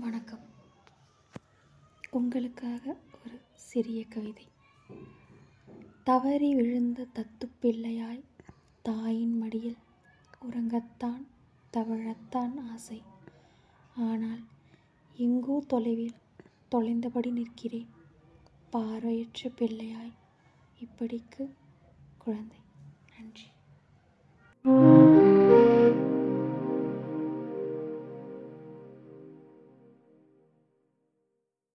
வணக்கம். உங்களுக்காக ஒரு சிறிய கவிதை. தவறி விழுந்த தத்துப்பிள்ளையாய் தாயின் மடியில் உறங்கத்தான் தவழத்தான் ஆசை. ஆனால் எங்கோ தொலைவில் தொலைந்தபடி நிற்கிறேன். பார்வையற்ற பிள்ளையாய் இப்படிக்கு குழந்தை.